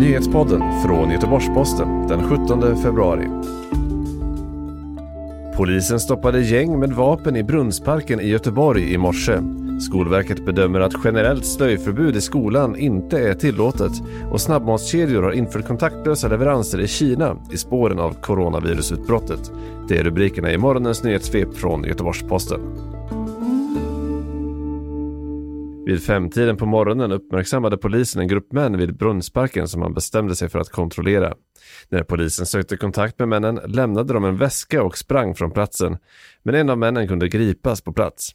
Nyhetspodden från Göteborgs-Posten den 17 februari. Polisen stoppade gäng med vapen i Brunnsparken i Göteborg i morse. Skolverket bedömer att generellt slöjförbud i skolan inte är tillåtet och snabbmatskedjor har infört kontaktlösa leveranser i Kina i spåren av coronavirusutbrottet. Det är rubrikerna i morgonens nyhetssvep från Göteborgs-Posten. Vid femtiden på morgonen uppmärksammade polisen en grupp män vid Brunnsparken som man bestämde sig för att kontrollera. När polisen sökte kontakt med männen lämnade de en väska och sprang från platsen, men en av männen kunde gripas på plats.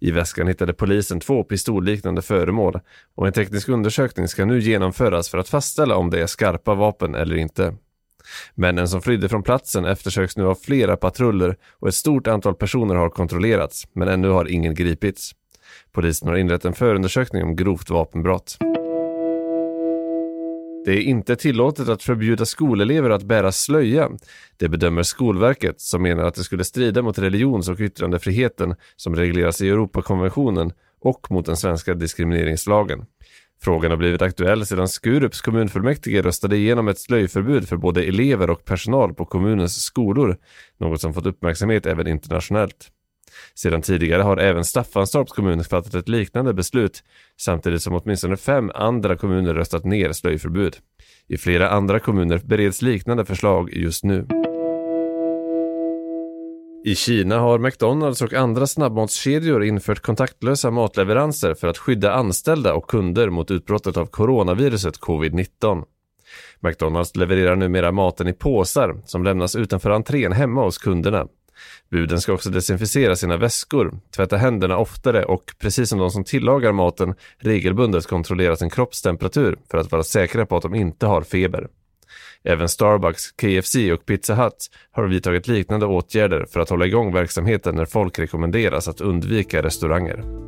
I väskan hittade polisen två pistolliknande föremål och en teknisk undersökning ska nu genomföras för att fastställa om det är skarpa vapen eller inte. Männen som flydde från platsen eftersöks nu av flera patruller och ett stort antal personer har kontrollerats, men ännu har ingen gripits. Polisen har inlett en förundersökning om grovt vapenbrott. Det är inte tillåtet att förbjuda skolelever att bära slöja. Det bedömer Skolverket som menar att det skulle strida mot religions och yttrandefriheten som regleras i Europakonventionen och mot den svenska diskrimineringslagen. Frågan har blivit aktuell sedan Skurups kommunfullmäktige röstade igenom ett slöjförbud för både elever och personal på kommunens skolor, något som fått uppmärksamhet även internationellt. Sedan tidigare har även Staffanstorps kommun fattat ett liknande beslut samtidigt som åtminstone fem andra kommuner röstat ner slöjförbud. I flera andra kommuner bereds liknande förslag just nu. I Kina har McDonalds och andra snabbmatskedjor infört kontaktlösa matleveranser för att skydda anställda och kunder mot utbrottet av coronaviruset covid-19. McDonalds levererar numera maten i påsar som lämnas utanför entrén hemma hos kunderna. Buden ska också desinficera sina väskor, tvätta händerna oftare och, precis som de som tillagar maten, regelbundet kontrollera sin kroppstemperatur för att vara säkra på att de inte har feber. Även Starbucks, KFC och Pizza Hut har vidtagit liknande åtgärder för att hålla igång verksamheten när folk rekommenderas att undvika restauranger.